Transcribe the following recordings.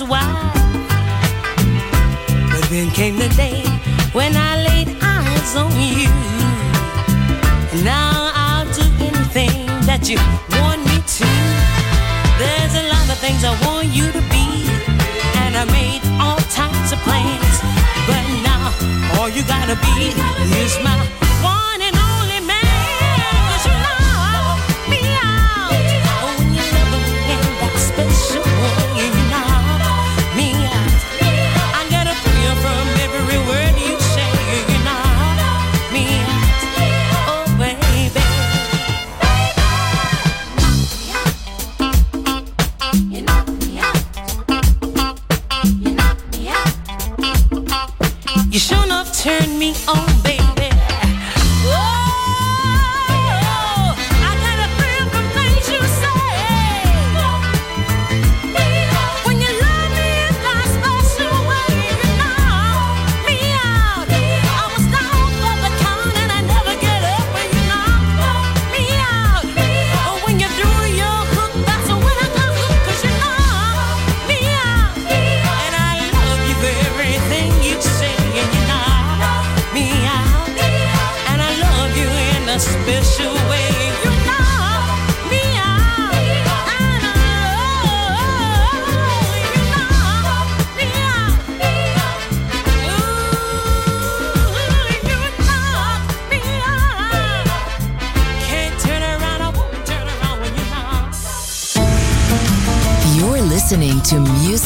was wild. But then came the day when I laid eyes on you. And now I'll do anything that you want me to. There's a lot of things I want you to be, and I made all types of plans. But now all you gotta be is my.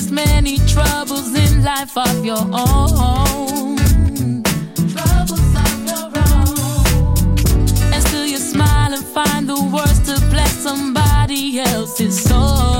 face many troubles in life of your own. Troubles of your own. And still you smile and find the words to bless somebody else's soul.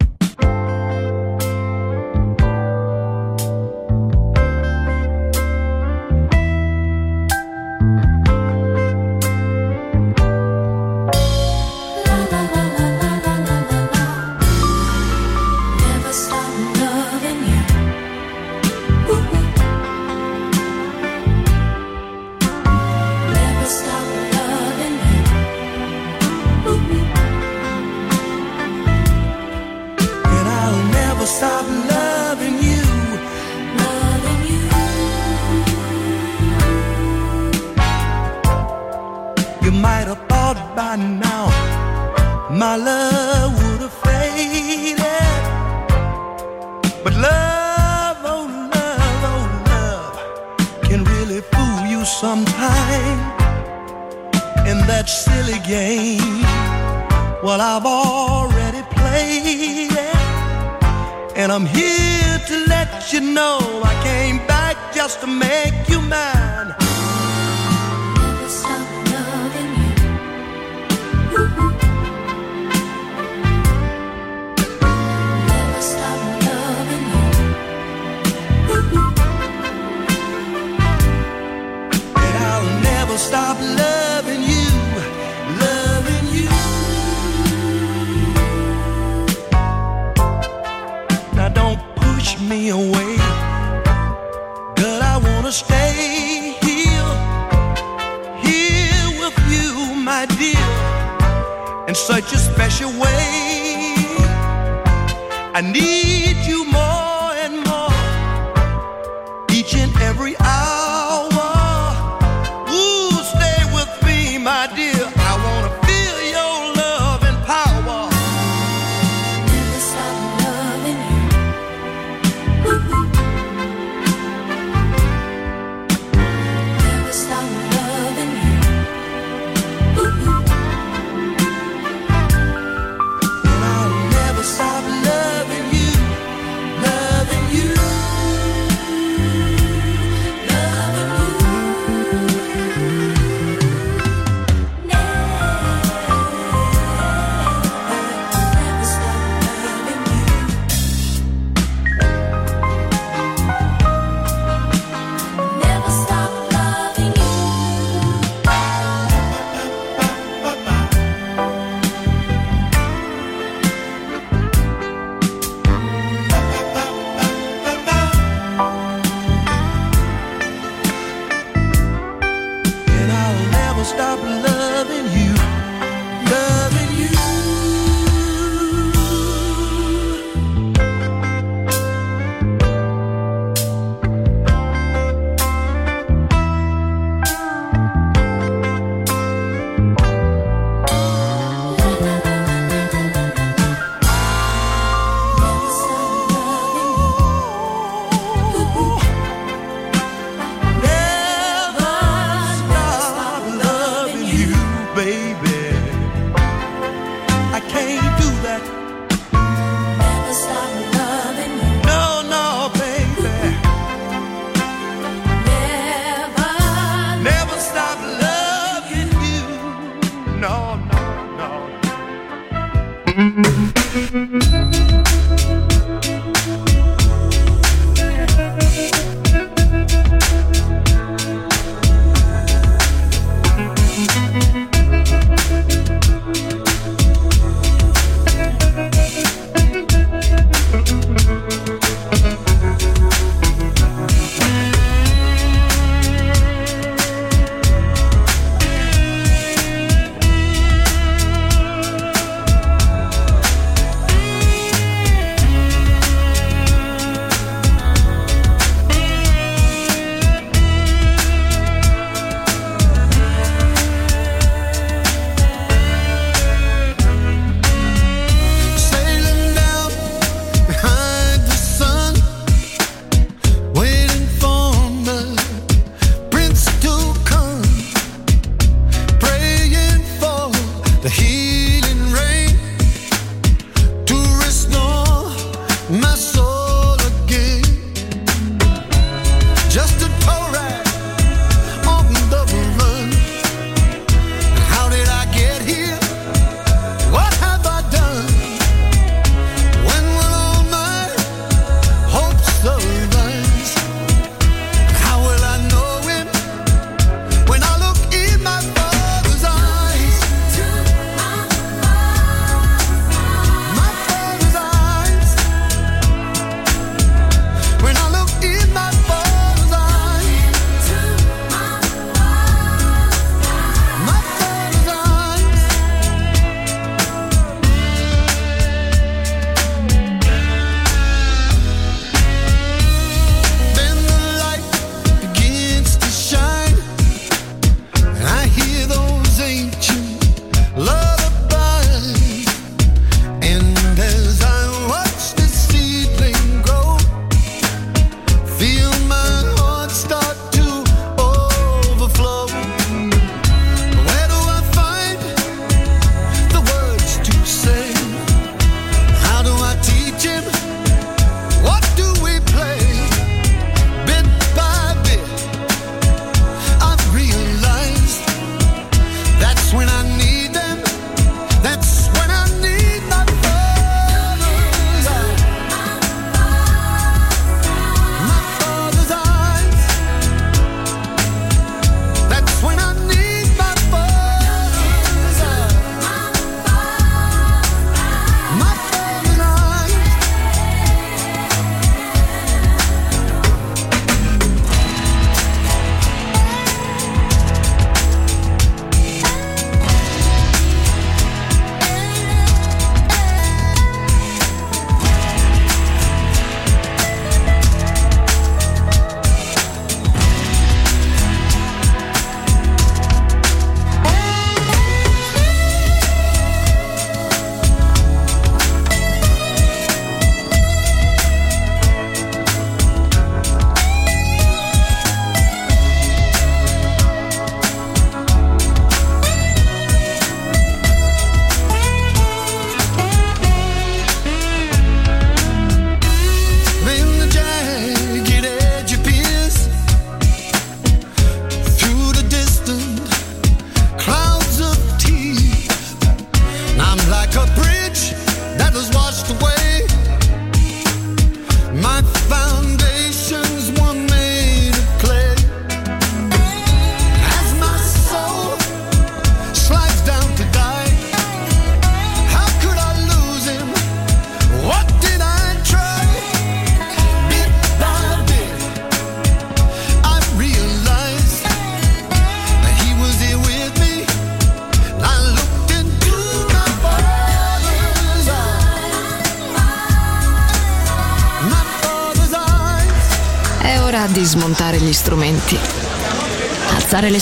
Some time in that silly game. Well, I've already played it, and I'm here to let you know I came back just to make you mine. stop loving you, loving you. Now don't push me away, girl. I wanna stay here, here with you, my dear, in such a special way. I need you more.